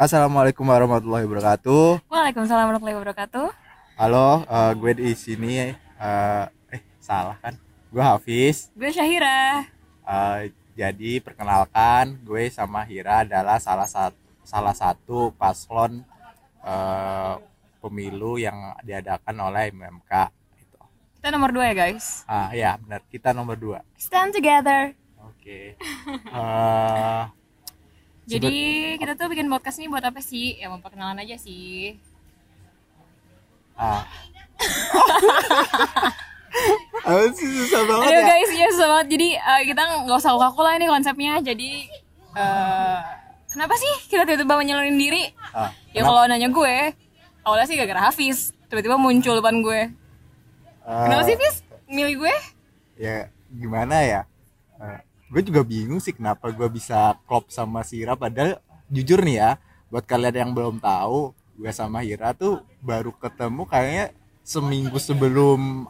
Assalamualaikum warahmatullahi wabarakatuh. Waalaikumsalam warahmatullahi wabarakatuh. Halo, eh, gue di sini. eh, eh, salah kan? Gue Hafiz. Gue Syahira. Eh, jadi perkenalkan, gue sama Hira adalah salah satu salah satu paslon eh, pemilu yang diadakan oleh MMK. Gitu. Kita nomor dua ya guys. Ah ya benar, kita nomor dua. Stand together. Oke. Eh, Jadi kita tuh bikin podcast ini buat apa sih? Ya mau perkenalan aja sih. ah. Sih susah banget Ayo ya. guys, ya susah banget. Jadi eh, kita nggak usah kaku lah ini konsepnya. Jadi eh, kenapa sih kita tiba-tiba menyeluruhin diri? Ah, Ya kalau nanya gue, awalnya sih gara-gara Hafiz. Tiba-tiba muncul depan gue. eh, Kenapa sih Hafiz? Milih gue? ya gimana ya Eh, gue juga bingung sih kenapa gue bisa klop sama si Hira padahal jujur nih ya buat kalian yang belum tahu gue sama Hira tuh baru ketemu kayaknya seminggu sebelum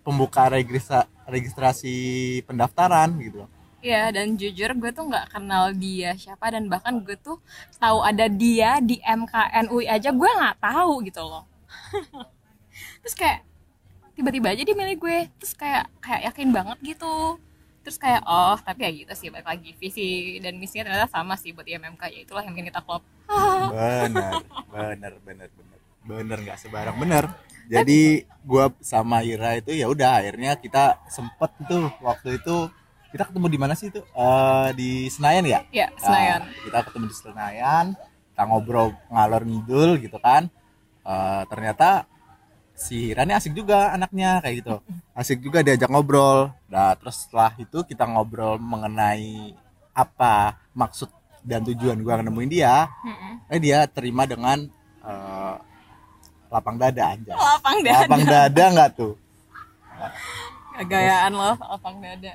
pembukaan registra- registrasi pendaftaran gitu. Iya dan jujur gue tuh nggak kenal dia siapa dan bahkan gue tuh tahu ada dia di MKN UI aja gue nggak tahu gitu loh. terus kayak tiba-tiba aja dia milih gue. Terus kayak kayak yakin banget gitu terus kayak oh tapi ya gitu sih balik lagi. Visi dan misinya ternyata sama sih buat IMMK ya itulah yang bikin kita klop bener bener bener bener bener nggak sebarang bener jadi gue sama Hira itu ya udah akhirnya kita sempet tuh waktu itu kita ketemu di mana sih itu? Eh, di Senayan ya ya Senayan. Nah, kita ketemu di Senayan kita ngobrol ngalor ngidul gitu kan. Eh, ternyata si Hira ini asik juga anaknya kayak gitu. Asik juga diajak ngobrol. Nah terus setelah itu kita ngobrol mengenai apa maksud dan tujuan gua nemuin dia. Mm-mm. eh dia terima dengan eh, lapang dada aja lapang dada. Lapang dada nggak tuh? Gayaan loh lapang dada.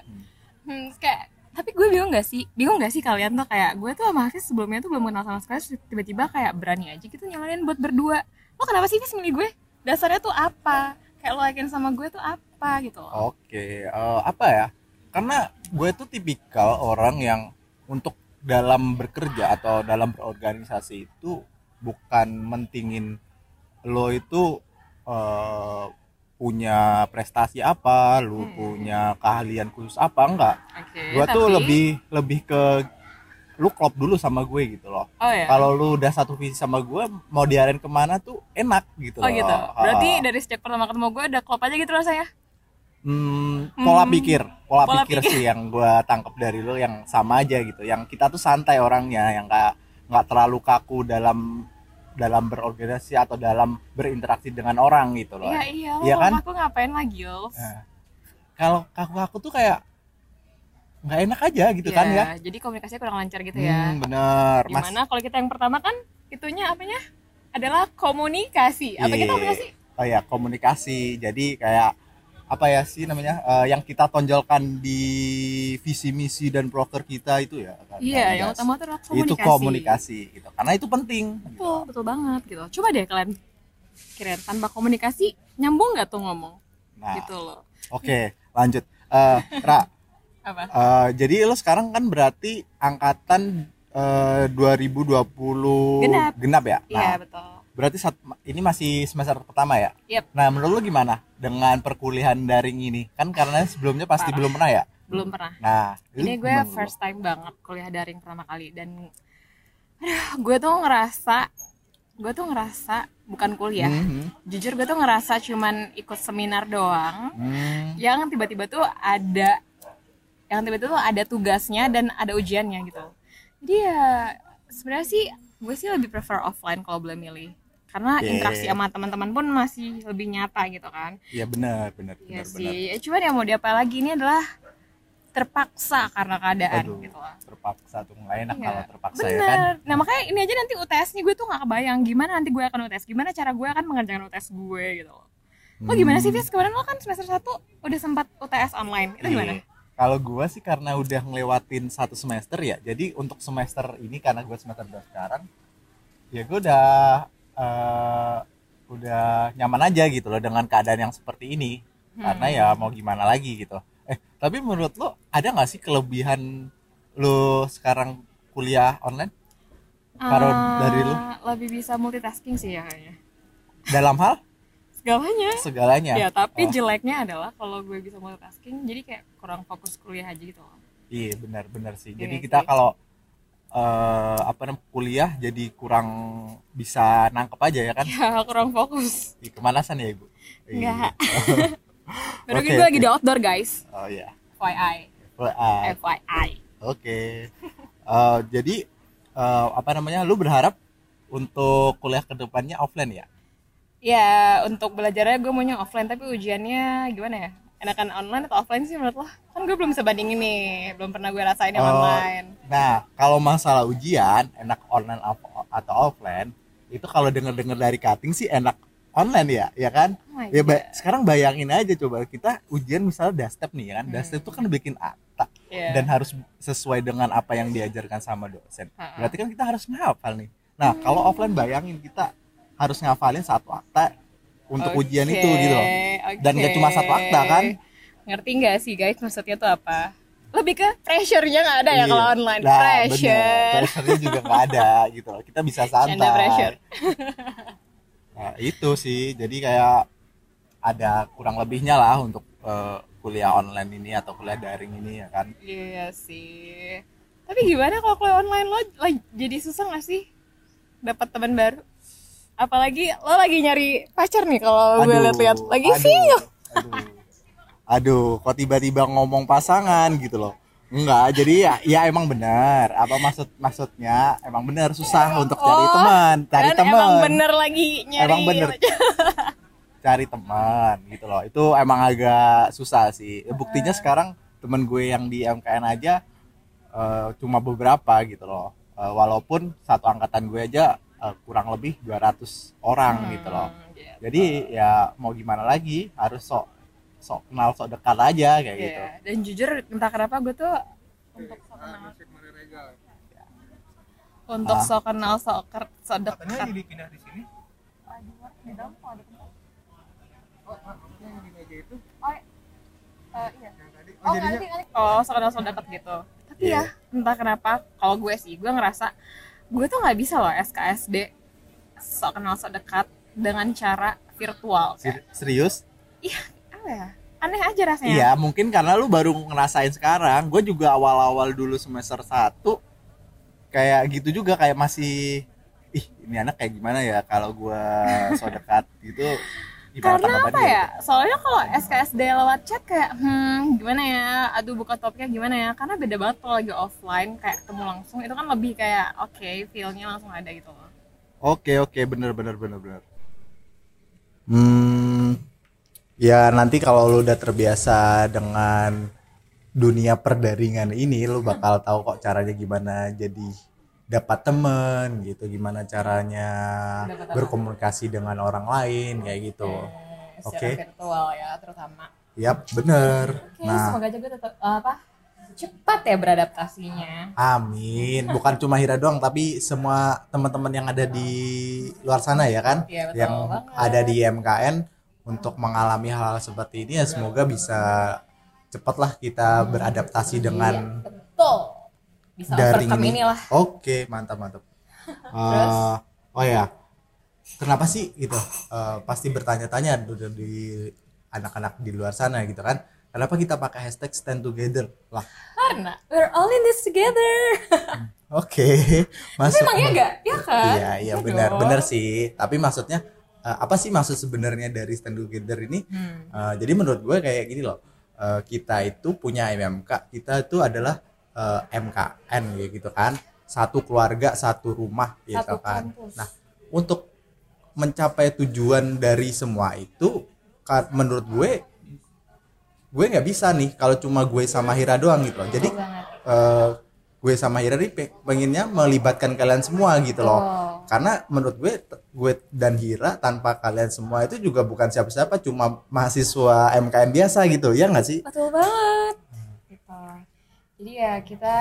Hmm, kayak tapi gue bingung gak sih? Bingung gak sih kalian tuh? Kayak gue tuh sama Hafiz sebelumnya tuh belum kenal sama sekali tiba-tiba kayak berani aja gitu nyalonin buat berdua. Lo kenapa sih Hafiz milih gue dasarnya tuh apa kayak lo yakin sama gue tuh apa gitu loh Oke, eh, apa ya? Karena gue tuh tipikal orang yang untuk dalam bekerja atau dalam berorganisasi itu bukan mentingin lo itu eh, punya prestasi apa, lu Hmm. punya keahlian khusus apa enggak. oke Gue tuh lebih lebih ke lu klop dulu sama gue gitu loh. oh ya Kalau lu udah satu visi sama gue, mau diarahin ke mana tuh enak gitu oh loh. gitu berarti Ah. dari sejak pertama ketemu gue udah klop aja gitu rasanya Hmm, pola Hmm, pikir, pola, pola pikir, pikir. sih yang gua tangkap dari lo yang sama aja gitu. Yang kita tuh santai orangnya, yang nggak nggak terlalu kaku dalam dalam berorganisasi atau dalam berinteraksi dengan orang gitu loh. iya iya Iya kan? aku ngapain lagi lo Nah, Kalau kaku-kaku tuh kayak nggak enak aja gitu kan ya. jadi komunikasinya kurang lancar gitu ya Hmm, bener, Mas. Gimana kalau kita yang pertama kan itunya apanya? Adalah komunikasi. Apa kita Iya. komunikasi? Oh ya komunikasi. Jadi kayak apa ya sih namanya eh, yang kita tonjolkan di visi misi dan proker kita itu ya. kan, Iya, yang utama itu adalah komunikasi. itu komunikasi gitu karena itu penting gitu. Betul, betul banget gitu. Coba deh kalian kira tanpa komunikasi nyambung nggak tuh ngomong? nah Gitu loh. oke lanjut Eh, Ra Apa? eh, jadi lo sekarang kan berarti angkatan eh, 2020 Genap. ya Iya, nah betul. berarti saat, ini masih semester pertama ya Yep. nah menurut lo gimana dengan perkuliahan daring ini kan karena sebelumnya pasti Parah. belum pernah ya Belum pernah. nah Ini gue first time banget kuliah daring pertama kali dan aduh, gue tuh ngerasa gue tuh ngerasa bukan kuliah. Mhm. Jujur gue tuh ngerasa cuman ikut seminar doang. Hmm. yang tiba-tiba tuh ada yang tiba-tiba tuh ada tugasnya dan ada ujiannya gitu jadi ya sebenarnya sih gue sih lebih prefer offline kalau boleh milih karena Oke. interaksi sama teman-teman pun masih lebih nyata gitu kan Iya benar benar Iya benar benar. sih ya, cuman yang mau diapa lagi ini adalah terpaksa karena keadaan Aduh, gitu lah terpaksa tuh nggak enak Iya. kalau terpaksa ya kan. bener nah makanya ini aja nanti UTS nya gue tuh nggak kebayang gimana nanti gue akan UTS gimana cara gue akan mengerjakan UTS gue gitu loh lo gimana sih Hmm. Fis kemarin lo kan semester 1 udah sempat UTS online itu gimana Iya. Kalau gua sih karena udah ngelewatin satu semester ya, jadi untuk semester ini karena gua semester 2 sekarang, ya gua udah eh, udah nyaman aja gitu loh dengan keadaan yang seperti ini. Karena ya mau gimana lagi gitu. Eh tapi menurut lo ada nggak sih kelebihan lo sekarang kuliah online? Kalau Ah, dari lu lebih bisa multitasking sih ya kayaknya dalam hal segalanya segalanya. ya tapi Oh, jeleknya adalah kalau gue bisa multitasking jadi kayak kurang fokus kuliah aja gitu loh Iya benar benar sih. Iya Jadi sih. kita kalau eh, apa namanya kuliah jadi kurang bisa nangkep aja ya kan? ya kurang fokus Ih, kemalasan ya ibu? Enggak. Iya. baru Oke, gue lagi oke. di outdoor guys Oh iya. FYI WA. FYI Oke. Eh, jadi eh, apa namanya? Lu berharap untuk kuliah ke depannya offline ya? Ya untuk belajarnya gue maunya offline tapi ujiannya gimana ya enakan online atau offline sih menurut lo kan gue belum bisa bandingin nih belum pernah gue rasain yang Oh, online Nah, kalau masalah ujian enak online atau offline, itu kalau denger-dengar dari cutting sih enak online ya, ya kan? Oh Ya ba- sekarang bayangin aja coba kita ujian misalnya dastep nih ya kan, dastep itu kan bikin akta Iya. dan harus sesuai dengan apa yang diajarkan sama dosen. Berarti kan kita harus menghafal nih. Nah, kalau offline bayangin kita harus ngafalin satu akta untuk ujian itu gitu loh. Dan oke. gak cuma satu akta kan? Ngerti nggak sih guys maksudnya tuh apa? Lebih ke pressure-nya nggak ada ya Iya. kalau online. Nah, pressure. Pressure-nya juga nggak ada gitu loh. Kita bisa santai. Canda pressure. Nah, itu sih. Jadi kayak ada kurang lebihnya lah untuk eh, kuliah online ini atau kuliah daring ini ya kan. Iya sih. Tapi gimana kalau kuliah online lo, lo jadi susah nggak sih dapat teman baru? Apalagi lo lagi nyari pacar nih kalau gue lihat-lihat lagi aduh, single. Aduh. Aduh, kok tiba-tiba ngomong pasangan gitu loh. Enggak, jadi ya, ya emang benar. Apa maksud maksudnya? Emang benar susah untuk cari Oh, teman, cari teman. emang bener lagi nyari. Emang bener. cari teman gitu loh itu emang agak susah sih buktinya sekarang temen gue yang di MKN aja eh, cuma beberapa gitu loh Eh, walaupun satu angkatan gue aja eh, kurang lebih 200 orang gitu loh Hmm, gitu. jadi ya mau gimana lagi harus sok sok kenal sok dekat aja kayak Iya, gitu Dan jujur entah kenapa gue tuh untuk sok kenal untuk Ah. sok kenal sok ker- sok dekat. dipindah di sini Di dalam kok ada tempat? oh yang di meja itu Oh, eh, iya. tadi Oh, nanti, nanti. oh sok kenal sok dekat gitu. Tapi Iya. ya entah kenapa kalau gue sih gue ngerasa gue tuh nggak bisa loh SKSD sok kenal sok dekat dengan cara virtual. Kayak, serius Iya, apa ya? Aneh aja rasanya. Iya, mungkin karena lu baru ngerasain sekarang. Gue juga awal-awal dulu semester 1 kayak gitu juga kayak masih ih, ini anak kayak gimana ya kalau gua so dekat gitu. Karena apa tanggapannya? ya? Soalnya kalau SKSD lewat chat kayak hmm gimana ya? Aduh buka topiknya gimana ya? Karena beda banget kalau lagi offline kayak ketemu langsung itu kan lebih kayak oke feel-nya langsung ada gitu loh. Oke, oke, bener bener bener bener. Hmm, ya nanti kalau lu udah terbiasa dengan dunia perdaringan ini, lu bakal tahu kok caranya gimana jadi dapat temen gitu, gimana caranya Dapat apa? berkomunikasi dengan orang lain kayak gitu. Eh, Oke. secara virtual ya terutama. Yap, bener. Oke, Nah, semoga aja gue tetap apa cepat ya beradaptasinya. amin. Bukan cuma Hira doang, tapi semua teman-teman yang ada di luar sana ya kan, Iya, betul yang banget. ada di MKN untuk mengalami hal seperti ini ya semoga bisa cepatlah kita beradaptasi dengan Iya, betul. Bisa overcome ini. inilah. Oke, mantap mantap. Eh, oh ya, kenapa sih gitu? Eh, pasti bertanya-tanya di, anak-anak di luar sana gitu kan? Kenapa kita pakai hashtag stand together? Lah, Karena we're all in this together. oke, Tapi masuk. emang iya gak? Iya kan? Iya, iya Iya benar, benar sih. Tapi maksudnya eh, apa sih maksud sebenarnya dari stand together ini? Hmm. Eh, jadi menurut gue kayak gini loh. Eh, kita itu punya MMK, kita itu adalah eh, MKN ya gitu kan. Satu keluarga, satu rumah gitu Satu kan. kampus. Nah, untuk mencapai tujuan dari semua itu menurut gue gue nggak bisa nih kalau cuma gue sama Hira doang gitu loh. Jadi eh, gue sama Hira nih pe- pengennya melibatkan kalian semua gitu loh Oh. karena menurut gue gue dan Hira tanpa kalian semua itu juga bukan siapa-siapa cuma mahasiswa MKN biasa gitu ya nggak sih Betul banget. Jadi ya kita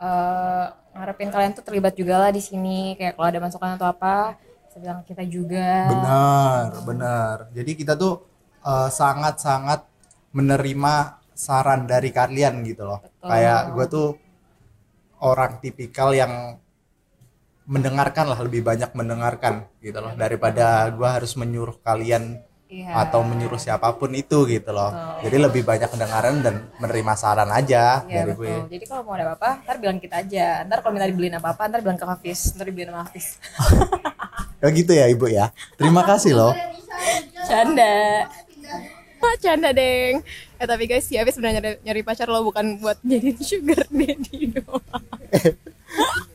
eh, ngarepin kalian tuh terlibat juga lah di sini. Kayak kalau ada masukan atau apa, bilang kita juga. benar benar jadi kita tuh eh, sangat-sangat menerima saran dari kalian gitu loh Betul. kayak gue tuh orang tipikal yang mendengarkan lah lebih banyak mendengarkan gitu loh daripada gua harus menyuruh kalian Iya. atau menyuruh siapa pun itu gitu loh jadi lebih banyak mendengaran dan menerima saran aja Iya dari betul. gue Jadi kalau mau ada apa-apa, ntar bilang kita aja. Ntar kalau minta dibeliin apa-apa, ntar bilang ke Hafiz. Ntar dibeliin sama Hafiz. ya gitu ya ibu ya terima kasih loh Canda. Ah, canda deng. Eh tapi guys, si Hafiz sebenarnya nyari, nyari pacar lo bukan buat jadi sugar daddy doang.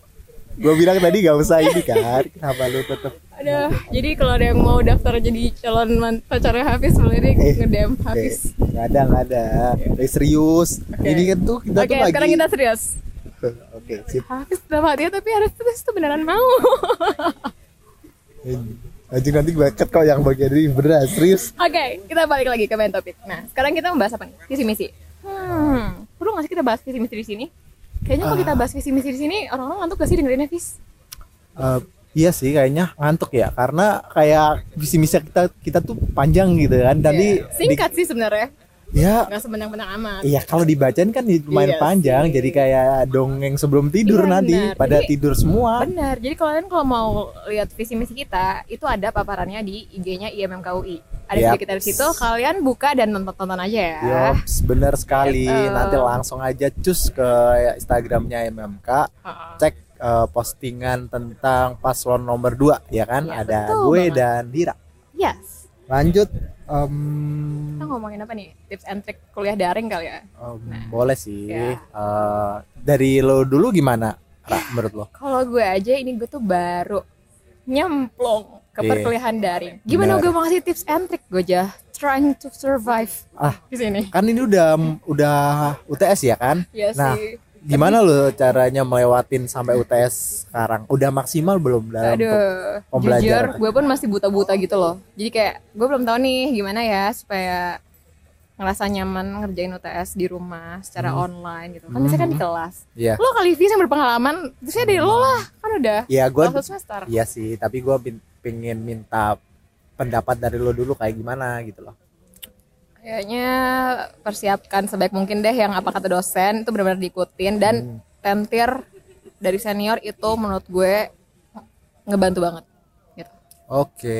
gue bilang tadi gak usah ini kan kenapa lu tetep Aduh, jadi kalau ada yang mau daftar jadi calon pacarnya Hafiz boleh deh Eh, nge-DM Oke, Hafiz. nggak ada nggak ada Eh, serius ini kan tuh kita Oke, tuh lagi sekarang kita serius. oke sip Hafiz sama dia tapi harus terus tuh beneran mau. Anjing nanti cut kok yang bagian ini beneran serius Oke, kita balik lagi ke main topik. Nah, sekarang kita membahas apa nih? Visi misi. Hmm, perlu nggak sih kita bahas visi misi di sini? Kayaknya kalau kita bahas visi misi di sini, orang-orang ngantuk gak sih dengerinnya, Vis? Eh, iya sih kayaknya ngantuk ya karena kayak visi misi kita kita tuh panjang gitu kan tadi Iya. Singkat sih sebenarnya, ya nggak sebenang-benang amat. iya kalau dibacain kan lumayan Iya panjang sih. jadi kayak dongeng sebelum tidur Iya, nanti benar. pada Jadi- tidur semua Benar. Jadi kalian kalau mau lihat visi misi kita, itu ada paparannya di IG-nya IMMKUI. Ada Yap. video kita di situ. Kalian buka dan nonton-tonton aja ya. Yops, bener sekali. Gitu. Nanti langsung aja cus ke Instagramnya MMK, Heeh. cek eh, postingan tentang paslon nomor 2 ya kan? Iya, Ada gue banget. dan Dira. Yes. Lanjut, em, Kita ngomongin apa nih? Tips and trick kuliah daring kali ya? em, boleh sih. Ya. Eh, dari lo dulu gimana, Ra, menurut lo? Kalau gue aja ini gue tuh baru nyemplung ke Iya. perkuliahan daring. Gimana Benar. gue mau ngasih tips and trick gue aja trying to survive Ah, di sini. kan ini udah udah UTS ya kan? Iya Nah, sih. Gimana lo caranya melewatin sampai UTS sekarang? Udah maksimal belum dalam Aduh, jujur pembelajaran? gue pun masih buta-buta gitu loh. Jadi kayak gue belum tahu nih gimana ya supaya ngerasa nyaman ngerjain UTS di rumah secara online gitu. Kan biasanya kan di kelas. Iya. Lo kali Vis yang berpengalaman, terusnya dari lo lah, kan udah Ya gue satu semester. Iya sih, tapi gue pengen minta pendapat dari lo dulu kayak gimana gitu loh. Kayaknya persiapkan sebaik mungkin deh yang apa kata dosen itu benar-benar diikutin dan Hmm. tentir dari senior itu menurut gue ngebantu banget. Gitu. Oke,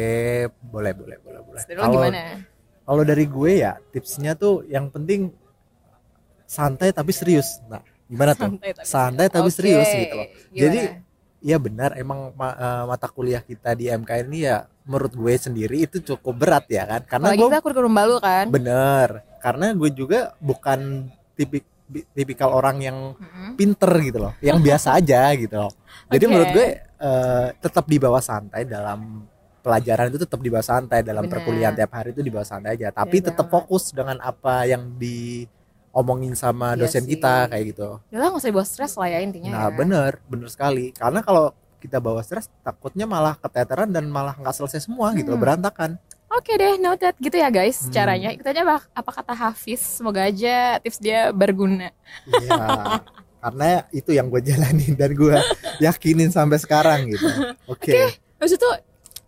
boleh boleh boleh boleh. Gimana? kalau dari gue ya tipsnya tuh yang penting santai tapi serius. Nah, gimana tuh? Santai tapi Santai tapi serius gitu loh. gimana? Jadi ya benar emang ma- eh, mata kuliah kita di MK ini ya menurut gue sendiri itu cukup berat ya kan karena Apalagi gue kita kurikulum baru kan. bener karena gue juga bukan tipik tipikal orang yang pinter gitu loh yang biasa aja gitu loh jadi Oke. menurut gue eh, tetap dibawa santai dalam pelajaran itu tetap dibawa santai dalam Bener. perkuliahan tiap hari itu dibawa santai aja tapi Bener tetap banget. fokus dengan apa yang diomongin sama Iya dosen sih. kita kayak gitu Ya lah nggak usah dibawa stres lah ya intinya. nah ya. bener bener sekali karena kalau kita bawa stres takutnya malah keteteran dan malah nggak selesai semua gitu loh Hmm. berantakan Oke deh, noted gitu ya guys Hmm. caranya. Ikut aja apa, apa kata Hafiz. Semoga aja tips dia berguna. Iya, karena itu yang gue jalanin dan gue yakinin sampai sekarang gitu. Oke. Habis itu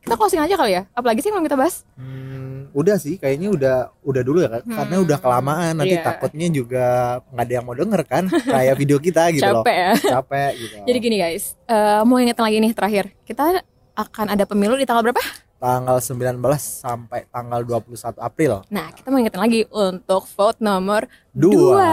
kita closing aja kali ya. Apalagi sih yang kita bahas? Hmm, udah sih, kayaknya udah udah dulu ya, Hmm, karena udah kelamaan. Nanti iya. takutnya juga nggak ada yang mau denger kan, kayak video kita gitu loh. Capek ya. Capek gitu. Jadi gini guys, eh, mau ingetin lagi nih terakhir. Kita akan ada pemilu di tanggal berapa? Tanggal 19 sampai tanggal 21 April. Nah, kita mau ingetin lagi untuk vote nomor Dua. dua.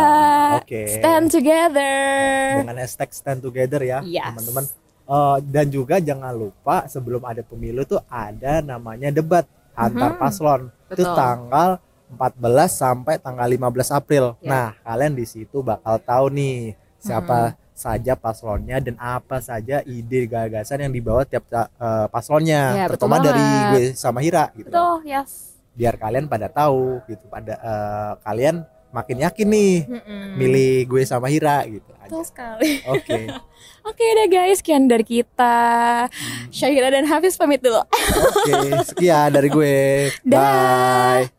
Oke. Stand together. Dengan hashtag stand together ya, Yes. teman-teman. Eh, dan juga jangan lupa sebelum ada pemilu tuh ada namanya debat antar Mhm. paslon. Itu tanggal 14 sampai tanggal 15 April. Ya. Nah, kalian di situ bakal tahu nih siapa Hmm. saja paslonnya dan apa saja ide gagasan yang dibawa tiap eh, paslonnya. Ya, betul Terutama dari gue sama Hira gitu. Betul, yes. Biar kalian pada tahu gitu. Pada eh, kalian makin yakin nih Mm-mm. milih gue sama Hira gitu. aja. Betul sekali. Oke. Oke deh guys, sekian dari kita. Syahira dan Hafiz pamit dulu. Oke, sekian dari gue. Dah. Bye.